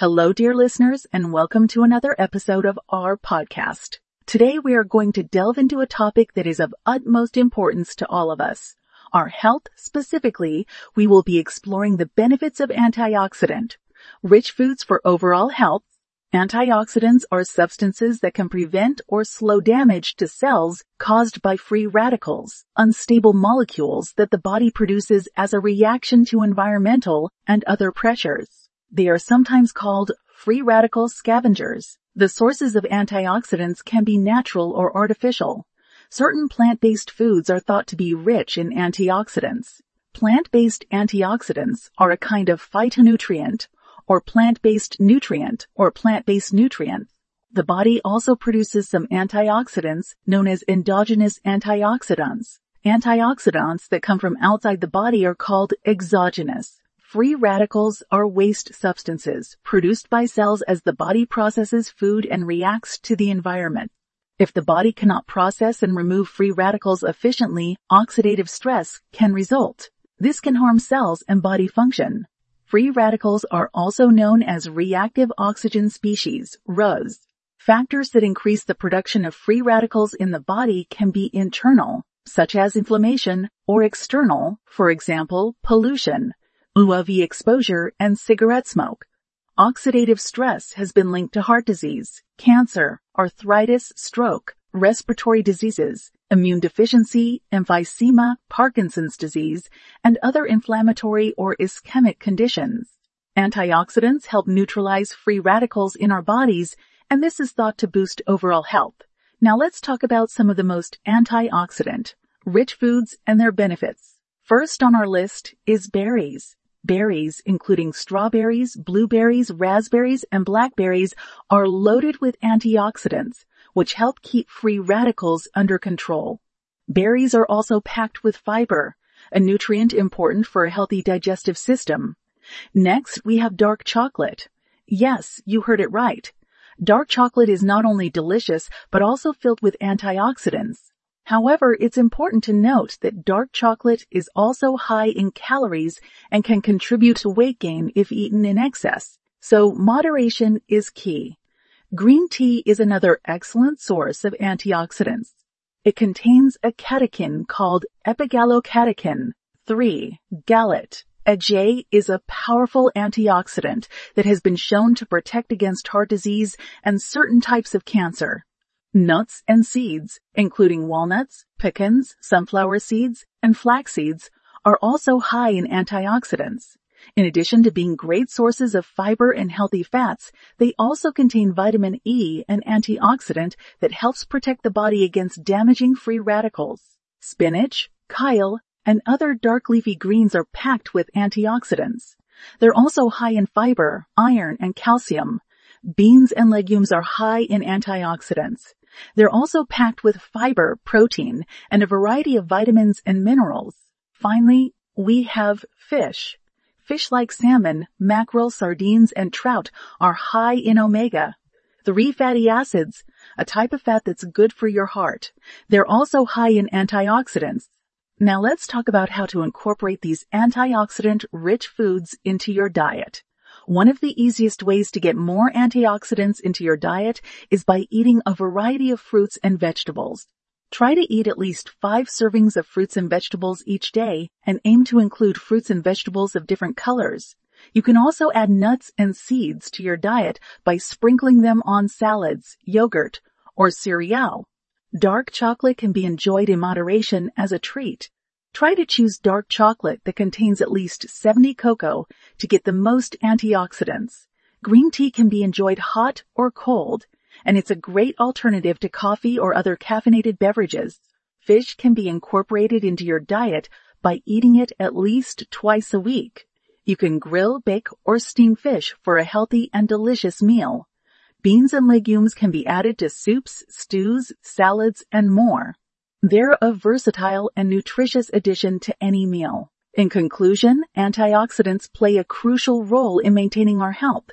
Hello, dear listeners, and welcome to another episode of our podcast. Today we are going to delve into a topic that is of utmost importance to all of us. Our health specifically, we will be exploring the benefits of antioxidant, rich foods for overall health, Antioxidants are substances that can prevent or slow damage to cells caused by free radicals, unstable molecules that the body produces as a reaction to environmental and other pressures. They are sometimes called free radical scavengers. The sources of antioxidants can be natural or artificial. Certain plant-based foods are thought to be rich in antioxidants. Plant-based antioxidants are a kind of phytonutrient or plant-based nutrient or plant-based nutrient. The body also produces some antioxidants known as endogenous antioxidants. Antioxidants that come from outside the body are called exogenous. Free radicals are waste substances produced by cells as the body processes food and reacts to the environment. If the body cannot process and remove free radicals efficiently, oxidative stress can result. This can harm cells and body function. Free radicals are also known as reactive oxygen species, ROS. Factors that increase the production of free radicals in the body can be internal, such as inflammation, or external, for example, pollution, UV exposure, and cigarette smoke. Oxidative stress has been linked to heart disease, cancer, arthritis, stroke, respiratory diseases, immune deficiency, emphysema, Parkinson's disease, and other inflammatory or ischemic conditions. Antioxidants help neutralize free radicals in our bodies, and this is thought to boost overall health. Now let's talk about some of the most antioxidant, rich foods and their benefits. First on our list is berries. Berries, including strawberries, blueberries, raspberries, and blackberries, are loaded with antioxidants, which help keep free radicals under control. Berries are also packed with fiber, a nutrient important for a healthy digestive system. Next, we have dark chocolate. Yes, you heard it right. Dark chocolate is not only delicious, but also filled with antioxidants. However, it's important to note that dark chocolate is also high in calories and can contribute to weight gain if eaten in excess. So moderation is key. Green tea is another excellent source of antioxidants. It contains a catechin called epigallocatechin 3, gallate. A is a powerful antioxidant that has been shown to protect against heart disease and certain types of cancer. Nuts and seeds, including walnuts, pecans, sunflower seeds, and flax seeds, are also high in antioxidants. In addition to being great sources of fiber and healthy fats, they also contain vitamin E, an antioxidant that helps protect the body against damaging free radicals. Spinach, kale, and other dark leafy greens are packed with antioxidants. They're also high in fiber, iron, and calcium. Beans and legumes are high in antioxidants. They're also packed with fiber, protein, and a variety of vitamins and minerals. Finally, we have fish. Fish like salmon, mackerel, sardines, and trout are high in omega. Three fatty acids, a type of fat that's good for your heart. They're also high in antioxidants. Now let's talk about how to incorporate these antioxidant rich foods into your diet. One of the easiest ways to get more antioxidants into your diet is by eating a variety of fruits and vegetables. Try to eat at least five servings of fruits and vegetables each day and aim to include fruits and vegetables of different colors. You can also add nuts and seeds to your diet by sprinkling them on salads, yogurt, or cereal. Dark chocolate can be enjoyed in moderation as a treat. Try to choose dark chocolate that contains at least 70 cocoa to get the most antioxidants. Green tea can be enjoyed hot or cold and it's a great alternative to coffee or other caffeinated beverages. Fish can be incorporated into your diet by eating it at least twice a week. You can grill, bake, or steam fish for a healthy and delicious meal. Beans and legumes can be added to soups, stews, salads, and more. They're a versatile and nutritious addition to any meal. In conclusion, antioxidants play a crucial role in maintaining our health.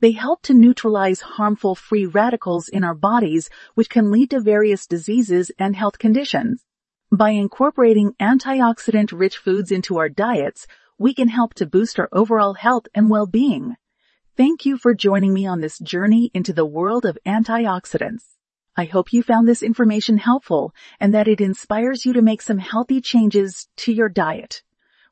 They help to neutralize harmful free radicals in our bodies, which can lead to various diseases and health conditions. By incorporating antioxidant-rich foods into our diets, we can help to boost our overall health and well-being. Thank you for joining me on this journey into the world of antioxidants. I hope you found this information helpful and that it inspires you to make some healthy changes to your diet.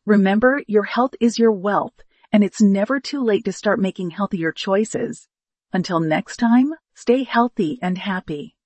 Remember, your health is your wealth and it's never too late to start making healthier choices. Until next time, stay healthy and happy.